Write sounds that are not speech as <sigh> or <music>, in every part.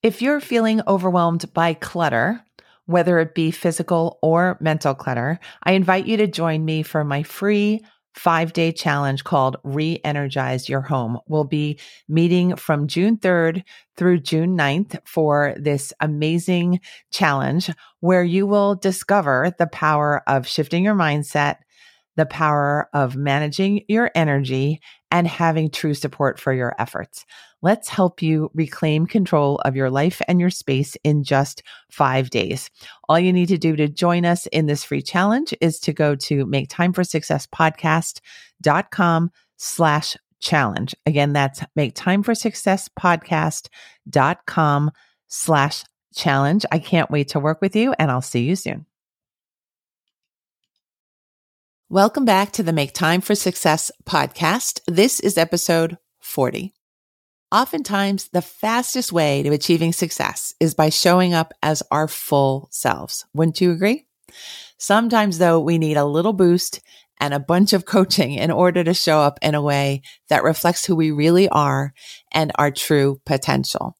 If you're feeling overwhelmed by clutter, whether it be physical or mental clutter, I invite you to join me for my free five day challenge called Re Energize Your Home. We'll be meeting from June 3rd through June 9th for this amazing challenge where you will discover the power of shifting your mindset, the power of managing your energy, and having true support for your efforts. Let's help you reclaim control of your life and your space in just five days. All you need to do to join us in this free challenge is to go to make time for success podcast.com slash challenge. Again, that's make time for success podcast.com slash challenge. I can't wait to work with you and I'll see you soon. Welcome back to the Make Time for Success podcast. This is episode 40. Oftentimes, the fastest way to achieving success is by showing up as our full selves. Wouldn't you agree? Sometimes, though, we need a little boost and a bunch of coaching in order to show up in a way that reflects who we really are and our true potential.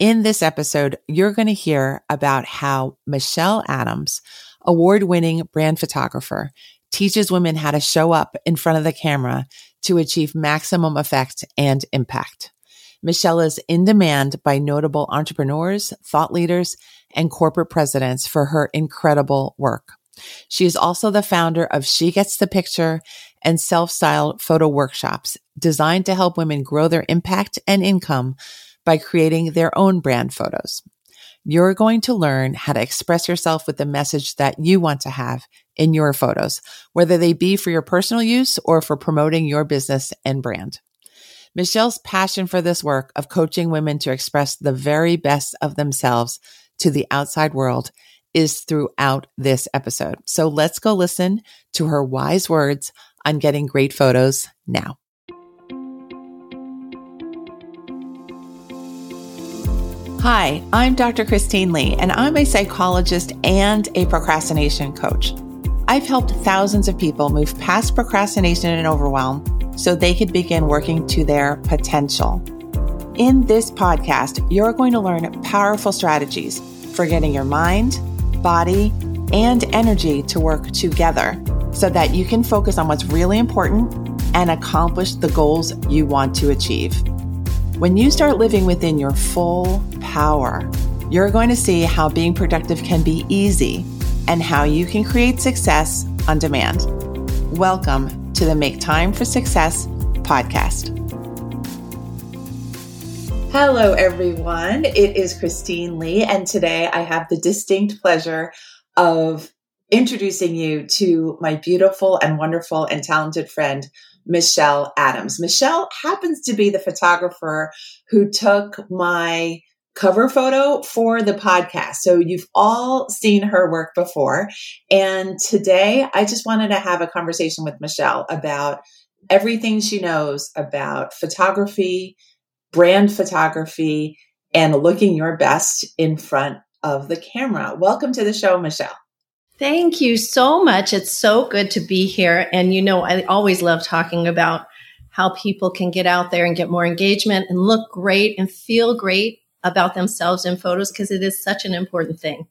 In this episode, you're going to hear about how Michelle Adams, award winning brand photographer, teaches women how to show up in front of the camera to achieve maximum effect and impact. Michelle is in demand by notable entrepreneurs, thought leaders, and corporate presidents for her incredible work. She is also the founder of She Gets the Picture and self-styled photo workshops designed to help women grow their impact and income by creating their own brand photos. You're going to learn how to express yourself with the message that you want to have in your photos, whether they be for your personal use or for promoting your business and brand. Michelle's passion for this work of coaching women to express the very best of themselves to the outside world is throughout this episode. So let's go listen to her wise words on getting great photos now. Hi, I'm Dr. Christine Lee, and I'm a psychologist and a procrastination coach. I've helped thousands of people move past procrastination and overwhelm so they could begin working to their potential. In this podcast, you're going to learn powerful strategies for getting your mind, body, and energy to work together so that you can focus on what's really important and accomplish the goals you want to achieve. When you start living within your full power, you're going to see how being productive can be easy and how you can create success on demand. Welcome to the Make Time for Success podcast. Hello, everyone. It is Christine Lee, and today I have the distinct pleasure of introducing you to my beautiful and wonderful and talented friend, Michelle Adams. Michelle happens to be the photographer who took my cover photo for the podcast. So you've all seen her work before. And today I just wanted to have a conversation with Michelle about everything she knows about photography, brand photography, and looking your best in front of the camera. Welcome to the show, Michelle. Thank you so much. It's so good to be here. And you know, I always love talking about how people can get out there and get more engagement and look great and feel great about themselves in photos because it is such an important thing.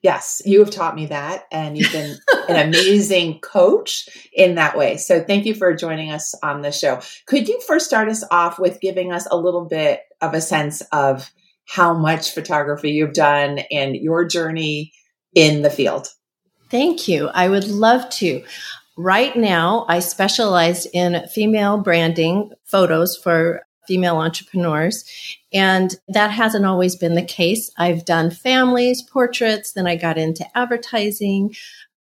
Yes, you have taught me that, and you've been an <laughs> amazing coach in that way. So, thank you for joining us on the show. Could you first start us off with giving us a little bit of a sense of how much photography you've done and your journey in the field? Thank you. I would love to. Right now, I specialize in female branding photos for female entrepreneurs. And that hasn't always been the case. I've done families, portraits, then I got into advertising,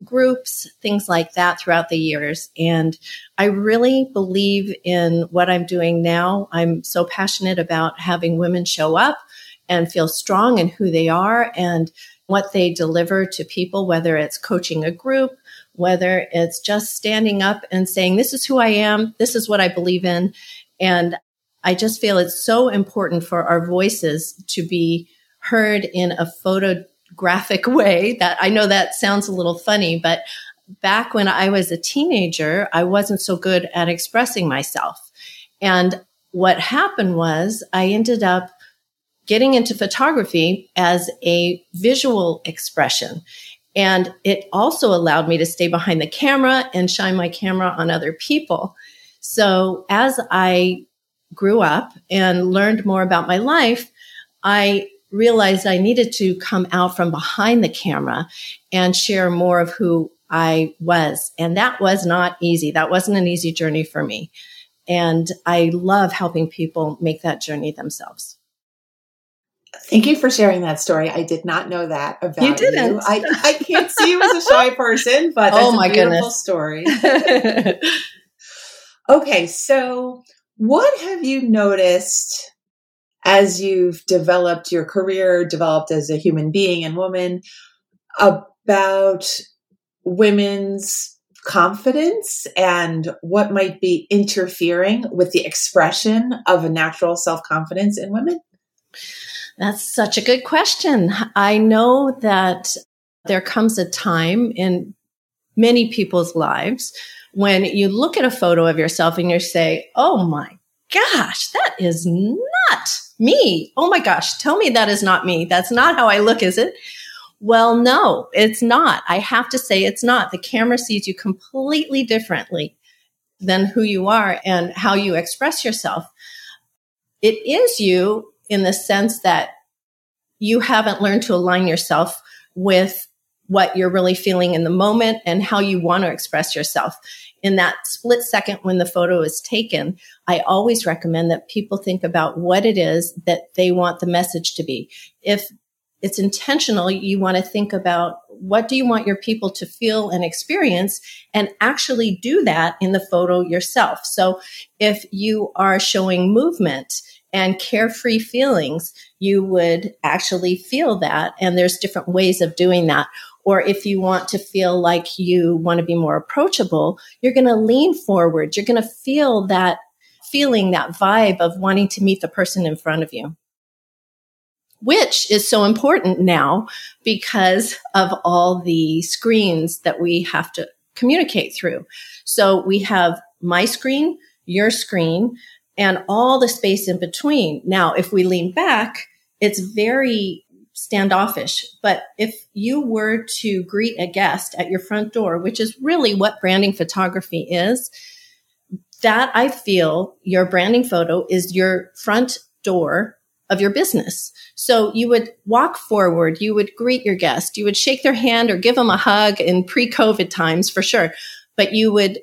groups, things like that throughout the years. And I really believe in what I'm doing now. I'm so passionate about having women show up and feel strong in who they are and what they deliver to people, whether it's coaching a group, whether it's just standing up and saying, This is who I am, this is what I believe in. And I just feel it's so important for our voices to be heard in a photographic <laughs> way that I know that sounds a little funny, but back when I was a teenager, I wasn't so good at expressing myself. And what happened was I ended up getting into photography as a visual expression. And it also allowed me to stay behind the camera and shine my camera on other people. So as I grew up and learned more about my life, I realized I needed to come out from behind the camera and share more of who I was. And that was not easy. That wasn't an easy journey for me. And I love helping people make that journey themselves. Thank you for sharing that story. I did not know that about you. Didn't. You. I, I can't see you as a <laughs> shy person, but oh my goodness. story. <laughs> okay, so what have you noticed as you've developed your career, developed as a human being and woman about women's confidence and what might be interfering with the expression of a natural self confidence in women? That's such a good question. I know that there comes a time in many people's lives when you look at a photo of yourself and you say, Oh my gosh, that is not me. Oh my gosh, tell me that is not me. That's not how I look, is it? Well, no, it's not. I have to say it's not. The camera sees you completely differently than who you are and how you express yourself. It is you in the sense that you haven't learned to align yourself with what you're really feeling in the moment and how you want to express yourself. In that split second when the photo is taken, I always recommend that people think about what it is that they want the message to be. If it's intentional, you want to think about what do you want your people to feel and experience and actually do that in the photo yourself. So if you are showing movement, and carefree feelings, you would actually feel that. And there's different ways of doing that. Or if you want to feel like you want to be more approachable, you're going to lean forward. You're going to feel that feeling, that vibe of wanting to meet the person in front of you. Which is so important now because of all the screens that we have to communicate through. So we have my screen, your screen, and all the space in between. Now, if we lean back, it's very standoffish. But if you were to greet a guest at your front door, which is really what branding photography is, that I feel your branding photo is your front door of your business. So you would walk forward, you would greet your guest, you would shake their hand or give them a hug in pre COVID times for sure. But you would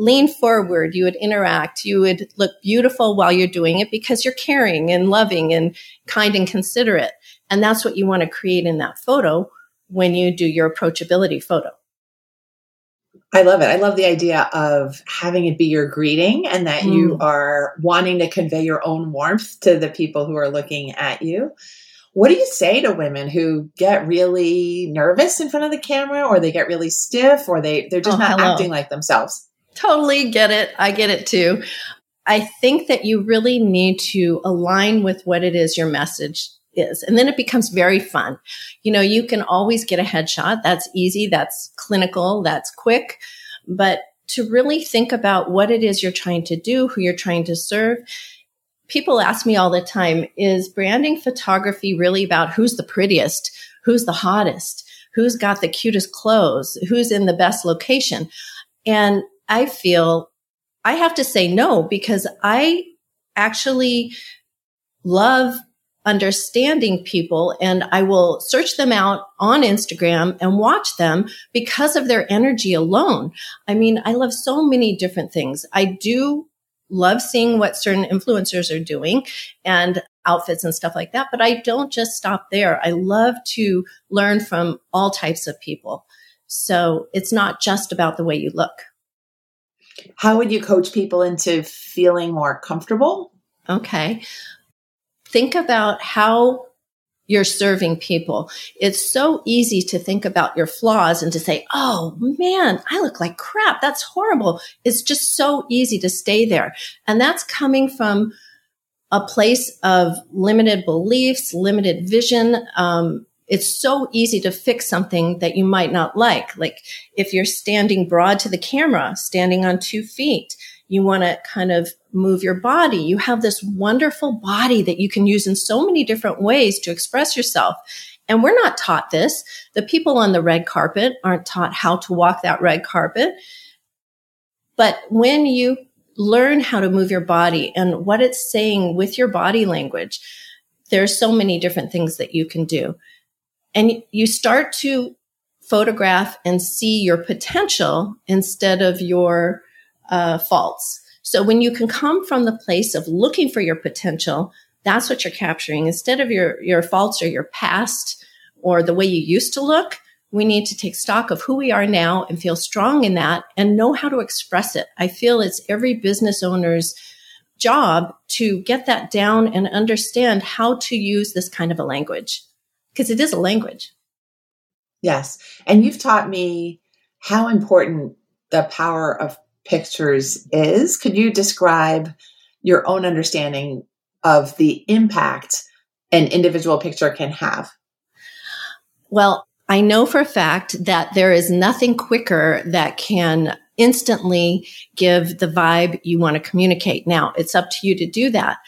lean forward, you would interact, you would look beautiful while you're doing it because you're caring and loving and kind and considerate. And that's what you want to create in that photo when you do your approachability photo. I love it. I love the idea of having it be your greeting and that mm. you are wanting to convey your own warmth to the people who are looking at you. What do you say to women who get really nervous in front of the camera or they get really stiff or they, they're just oh, not hello. acting like themselves? Totally get it. I get it too. I think that you really need to align with what it is your message is. And then it becomes very fun. You know, you can always get a headshot. That's easy. That's clinical. That's quick. But to really think about what it is you're trying to do, who you're trying to serve. People ask me all the time, is branding photography really about who's the prettiest? Who's the hottest? Who's got the cutest clothes? Who's in the best location? And I feel I have to say no because I actually love understanding people and I will search them out on Instagram and watch them because of their energy alone. I mean, I love so many different things. I do love seeing what certain influencers are doing and outfits and stuff like that, but I don't just stop there. I love to learn from all types of people. So it's not just about the way you look. How would you coach people into feeling more comfortable? Okay. Think about how you're serving people. It's so easy to think about your flaws and to say, Oh man, I look like crap. That's horrible. It's just so easy to stay there. And that's coming from a place of limited beliefs, limited vision, um, it's so easy to fix something that you might not like. Like if you're standing broad to the camera, standing on two feet, You want to kind of move your body. You have this wonderful body that you can use in so many different ways to express yourself. And we're not taught this. The people on the red carpet aren't taught how to walk that red carpet. But when you learn how to move your body and what it's saying with your body language, there's so many different things that you can do. And you start to photograph and see your potential instead of your uh, faults. So when you can come from the place of looking for your potential, that's what you're capturing instead of your, your faults or your past or the way you used to look. We need to take stock of who we are now and feel strong in that and know how to express it. I feel it's every business owner's job to get that down and understand how to use this kind of a language because it is a language. Yes. And you've taught me how important the power of pictures is. Could you describe your own understanding of the impact an individual picture can have? Well, I know for a fact that there is nothing quicker that can instantly give the vibe you want to communicate. Now, it's up to you to do that.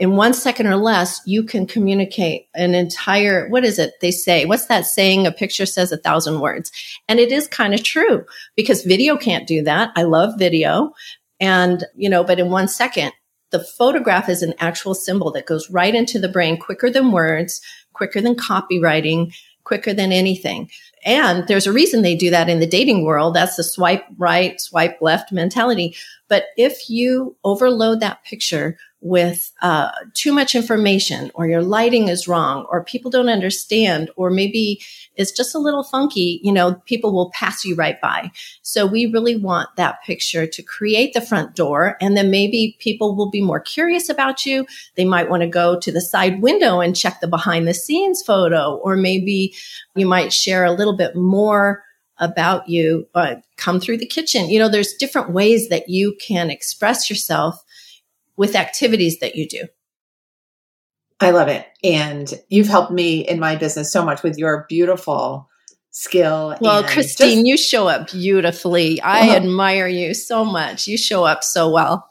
In one second or less, you can communicate an entire, what is it they say? What's that saying? A picture says a thousand words. And it is kind of true because video can't do that. I love video. And, you know, but in one second, the photograph is an actual symbol that goes right into the brain quicker than words, quicker than copywriting, quicker than anything. And there's a reason they do that in the dating world. That's the swipe right, swipe left mentality. But if you overload that picture with uh, too much information or your lighting is wrong or people don't understand or maybe it's just a little funky, you know, people will pass you right by. So we really want that picture to create the front door and then maybe people will be more curious about you. They might want to go to the side window and check the behind the scenes photo or maybe you might share a little bit more about you, come through the kitchen. You know, there's different ways that you can express yourself with activities that you do. I love it. And you've helped me in my business so much with your beautiful skill. Well, Christine, just, you show up beautifully. I well, admire you so much. You show up so well.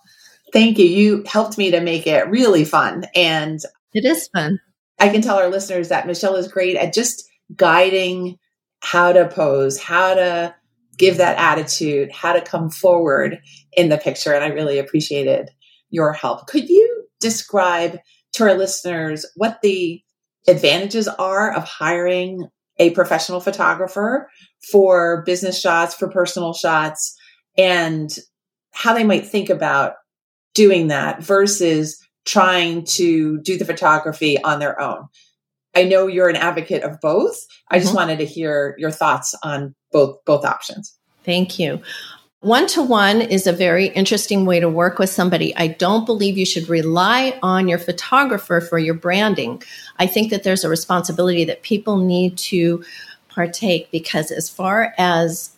Thank you. You helped me to make it really fun. And it is fun. I can tell our listeners that Michelle is great at just guiding how to pose, how to give that attitude, how to come forward in the picture. And I really appreciated your help. Could you describe to our listeners what the advantages are of hiring a professional photographer for business shots, for personal shots, and how they might think about doing that versus trying to do the photography on their own? I know you're an advocate of both. I just mm-hmm. wanted to hear your thoughts on both both options. Thank you. One to one is a very interesting way to work with somebody. I don't believe you should rely on your photographer for your branding. I think that there's a responsibility that people need to partake because, as far as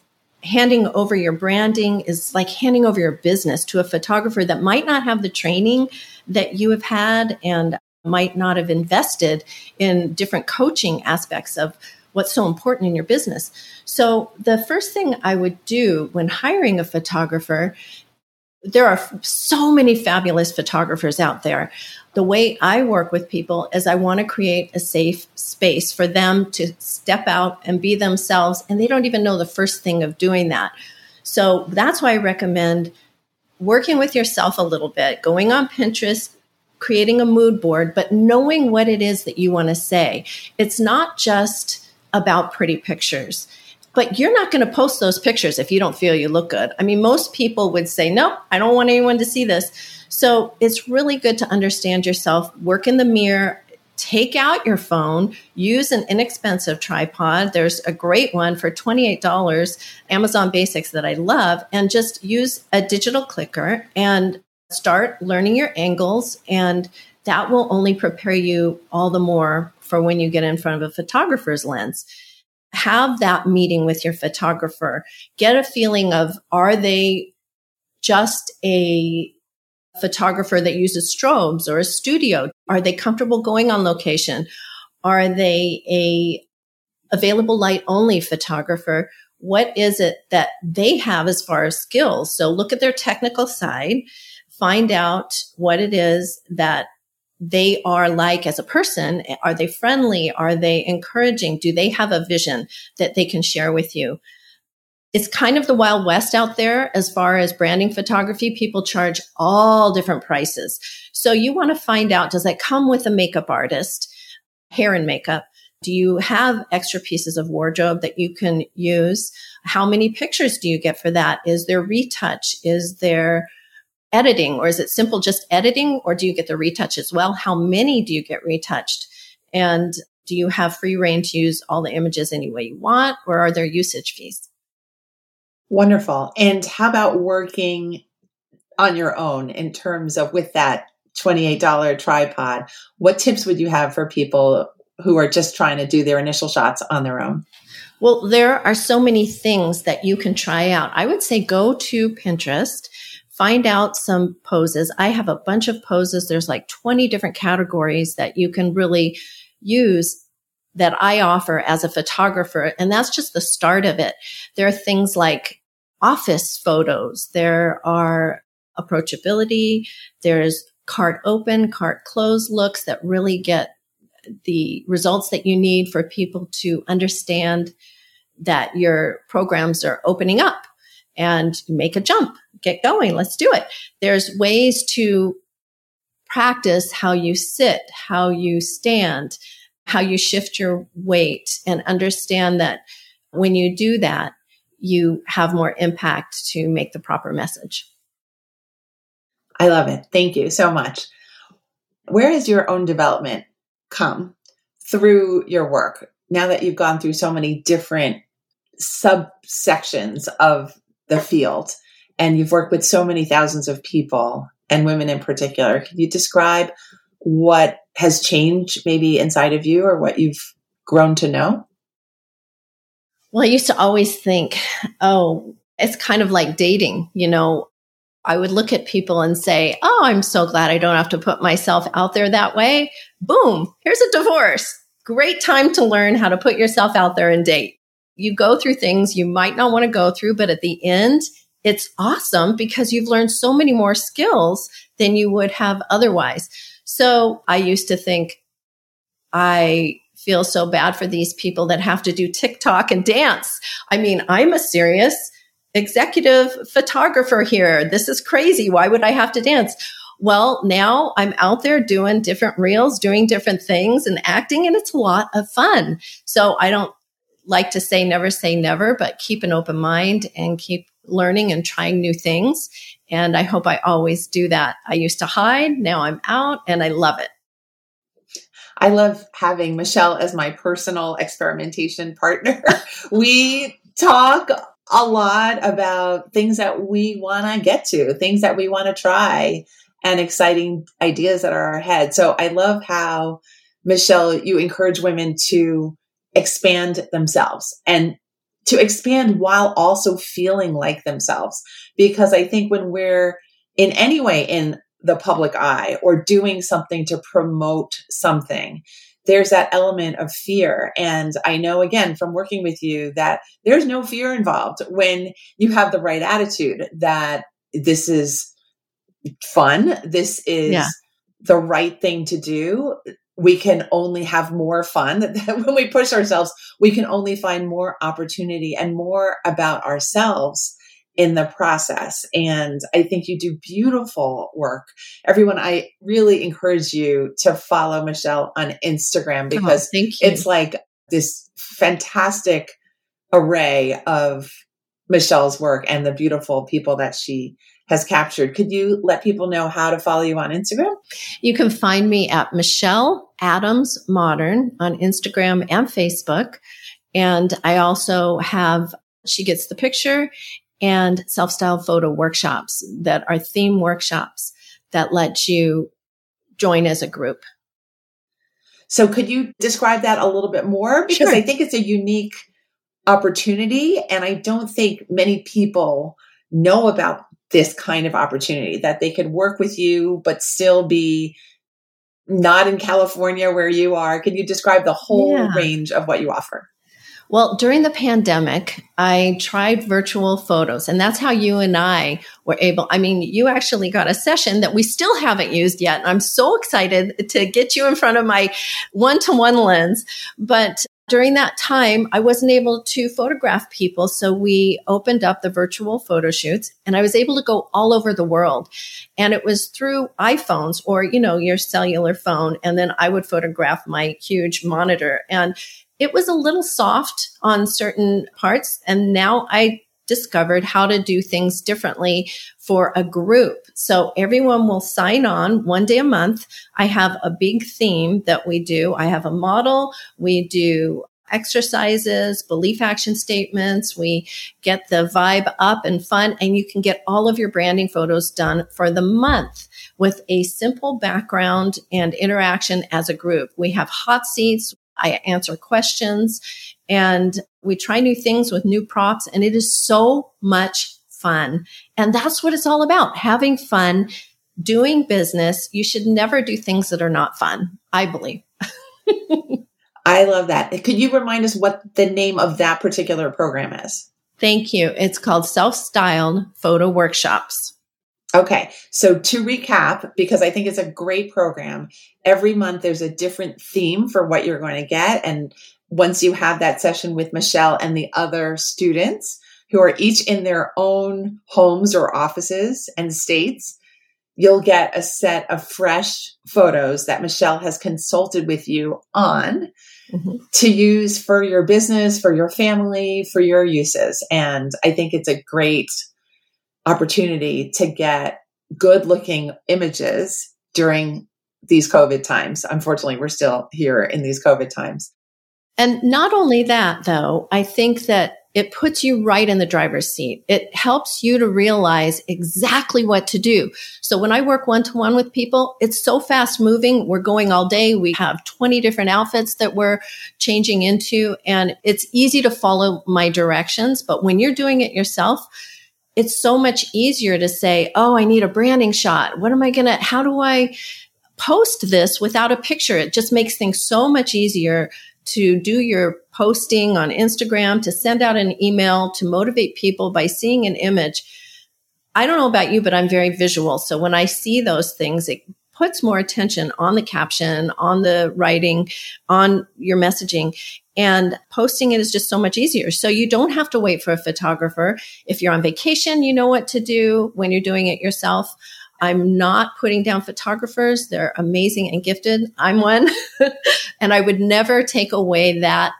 handing over your branding is like handing over your business to a photographer that might not have the training that you have had and might not have invested in different coaching aspects of what's so important in your business. So, the first thing I would do when hiring a photographer, there are so many fabulous photographers out there. The way I work with people is I want to create a safe space for them to step out and be themselves, and they don't even know the first thing of doing that. So, that's why I recommend working with yourself a little bit, going on Pinterest, creating a mood board, but knowing what it is that you want to say. It's not just about pretty pictures. But you're not going to post those pictures if you don't feel you look good. I mean, most people would say, nope, I don't want anyone to see this. So it's really good to understand yourself, work in the mirror, take out your phone, use an inexpensive tripod. There's a great one for $28, Amazon Basics that I love, and just use a digital clicker and start learning your angles. And that will only prepare you all the more for when you get in front of a photographer's lens. Have that meeting with your photographer. Get a feeling of are they just a photographer that uses strobes or a studio? Are they comfortable going on location? Are they a available light only photographer? what is it that they have as far as skills? So look at their technical side, find out what it is that they are like as a person. Are they friendly? Are they encouraging? Do they have a vision that they can share with you? It's kind of the Wild West out there as far as branding photography. People charge all different prices. So you want to find out, does that come with a makeup artist, hair and makeup? Do you have extra pieces of wardrobe that you can use? How many pictures do you get for that? Is there retouch? Is there editing or is it simple just editing or do you get the retouch as well? How many do you get retouched? And do you have free reign to use all the images any way you want or are there usage fees? Wonderful. And how about working on your own in terms of with that $28 tripod? What tips would you have for people who are just trying to do their initial shots on their own? Well, there are so many things that you can try out. I would say go to Pinterest, find out some poses. I have a bunch of poses. There's like 20 different categories that you can really use that I offer as a photographer. And that's just the start of it. There are things like office photos. There are approachability. There's cart open, cart close looks that really get the results that you need for people to understand that your programs are opening up and make a jump, get going, let's do it. There's ways to practice how you sit, how you stand, how you shift your weight and understand that when you do that, you have more impact to make the proper message. I love it. Thank you so much. Where has your own development come through your work now that you've gone through so many different subsections of the field and you've worked with so many thousands of people and women in particular? Can you describe what has changed maybe inside of you or what you've grown to know? Well, I used to always think, oh, it's kind of like dating. You know, I would look at people and say, oh, I'm so glad I don't have to put myself out there that way. Boom, here's a divorce. Great time to learn how to put yourself out there and date. You go through things you might not want to go through, but at the end, it's awesome because you've learned so many more skills than you would have otherwise. So I used to think, I feel so bad for these people that have to do TikTok and dance. I mean, I'm a serious executive photographer here. This is crazy. Why would I have to dance? Well, now I'm out there doing different reels, doing different things and acting, and it's a lot of fun. So I don't like to say never say never, but keep an open mind and keep learning and trying new things. And I hope I always do that. I used to hide. Now I'm out and I love it. I love having Michelle as my personal experimentation partner. <laughs> we talk a lot about things that we want to get to, things that we want to try, and exciting ideas that are ahead. So I love how, Michelle, you encourage women to expand themselves and to expand while also feeling like themselves. Because I think when we're in any way in the public eye or doing something to promote something, there's that element of fear. And I know again from working with you that there's no fear involved when you have the right attitude that this is fun. This is yeah. the right thing to do. We can only have more fun <laughs> when we push ourselves. We can only find more opportunity and more about ourselves in the process. And I think you do beautiful work. Everyone, I really encourage you to follow Michelle on Instagram because oh, it's like this fantastic array of Michelle's work and the beautiful people that she has captured. Could you let people know how to follow you on Instagram? You can find me at Michelle Adams Modern on Instagram and Facebook. And I also have She Gets the Picture and self style photo workshops that are theme workshops that let you join as a group. So, could you describe that a little bit more? Because sure. I think it's a unique opportunity, and I don't think many people know about this kind of opportunity that they could work with you, but still be not in California where you are. Can you describe the whole yeah. range of what you offer? Well, during the pandemic, I tried virtual photos, and that's how you and I were able. I mean, you actually got a session that we still haven't used yet. I'm so excited to get you in front of my one to one lens. But during that time, I wasn't able to photograph people. So we opened up the virtual photo shoots and I was able to go all over the world. And it was through iPhones or, you know, your cellular phone. And then I would photograph my huge monitor. And it was a little soft on certain parts. And now I discovered how to do things differently for a group. So everyone will sign on one day a month. I have a big theme that we do. I have a model. We do exercises, belief action statements. We get the vibe up and fun, and you can get all of your branding photos done for the month with a simple background and interaction as a group. We have hot seats. I answer questions and we try new things with new props and it is so much fun. And that's what it's all about. Having fun, doing business. You should never do things that are not fun, I believe. I love that. Could you remind us what the name of that particular program is? Thank you. It's called Self Styled Photo Workshops. Okay. So to recap, because I think it's a great program, every month there's a different theme for what you're going to get. And once you have that session with Michelle and the other students who are each in their own homes or offices and states, you'll get a set of fresh photos that Michelle has consulted with you on mm-hmm. to use for your business, for your family, for your uses. And I think it's a great opportunity to get good looking images during these COVID times. Unfortunately, we're still here in these COVID times. And not only that, though, I think that it puts you right in the driver's seat. It helps you to realize exactly what to do. So when I work one to one with people, it's so fast moving. We're going all day. We have 20 different outfits that we're changing into and it's easy to follow my directions. But when you're doing it yourself, it's so much easier to say, Oh, I need a branding shot. What am I going to, how do I post this without a picture? It just makes things so much easier to do your posting on Instagram, to send out an email, to motivate people by seeing an image. I don't know about you, but I'm very visual. So when I see those things, it puts more attention on the caption, on the writing, on your messaging. And posting it is just so much easier. So you don't have to wait for a photographer. If you're on vacation, you know what to do when you're doing it yourself. I'm not putting down photographers. They're amazing and gifted. I'm one. <laughs> and I would never take away that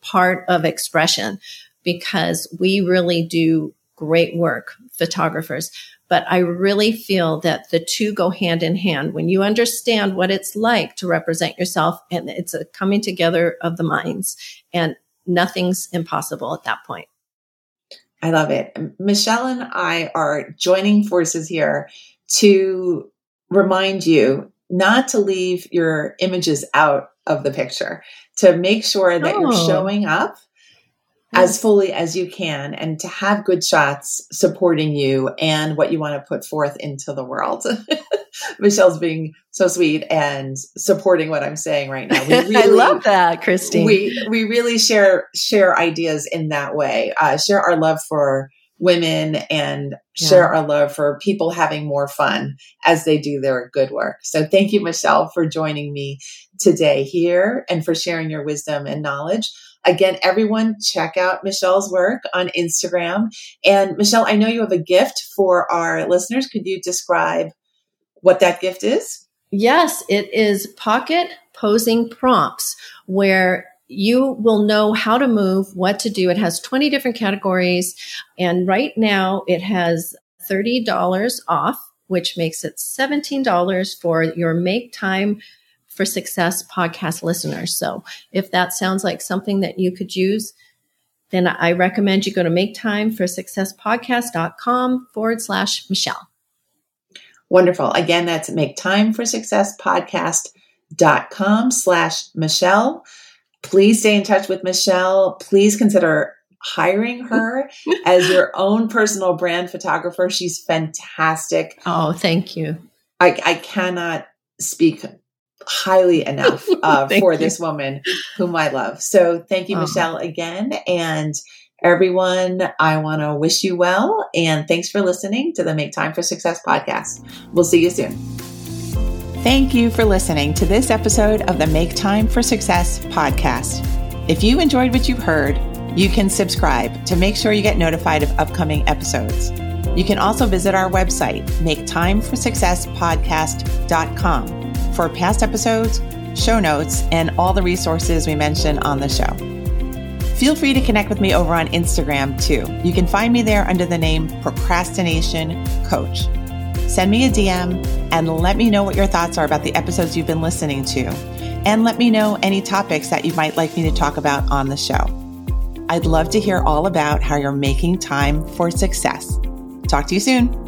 part of expression because we really do great work, photographers. But I really feel that the two go hand in hand. When you understand what it's like to represent yourself and it's a coming together of the minds and nothing's impossible at that point. I love it. Michelle and I are joining forces here to remind you not to leave your images out of the picture, to make sure that oh. you're showing up as fully as you can and to have good shots supporting you and what you want to put forth into the world. <laughs> Michelle's being so sweet and supporting what I'm saying right now. <laughs> Really, I love that, Christine. We we really share share ideas in that way. Uh, share our love for women and yeah. share our love for people having more fun as they do their good work. So thank you, Michelle, for joining me today here and for sharing your wisdom and knowledge. Again, everyone check out Michelle's work on Instagram. And Michelle, I know you have a gift for our listeners. Could you describe what that gift is? Yes, it is pocket posing prompts where you will know how to move, what to do. It has 20 different categories. And right now it has $30 off, which makes it $17 for your make time for success podcast listeners. So if that sounds like something that you could use, then I recommend you go to make time for successpodcast.com forward slash Michelle. Wonderful. Again, that's make time for success podcast.com slash Michelle please stay in touch with Michelle. Please consider hiring her <laughs> as your own personal brand photographer. She's fantastic. Oh, thank you. I, I cannot speak highly enough <laughs> uh, for you. this woman whom I love. So thank you, uh-huh. Michelle, again. And everyone, I want to wish you well. And thanks for listening to the Make Time for Success podcast. We'll see you soon. Thank you for listening to this episode of the Make Time for Success podcast. If you enjoyed what you've heard, you can subscribe to make sure you get notified of upcoming episodes. You can also visit our website, maketimeforsuccesspodcast.com, for past episodes, show notes, and all the resources we mention on the show. Feel free to connect with me over on Instagram too. You can find me there under the name Procrastination Coach. Send me a DM and let me know what your thoughts are about the episodes you've been listening to. And let me know any topics that you might like me to talk about on the show. I'd love to hear all about how you're making time for success. Talk to you soon.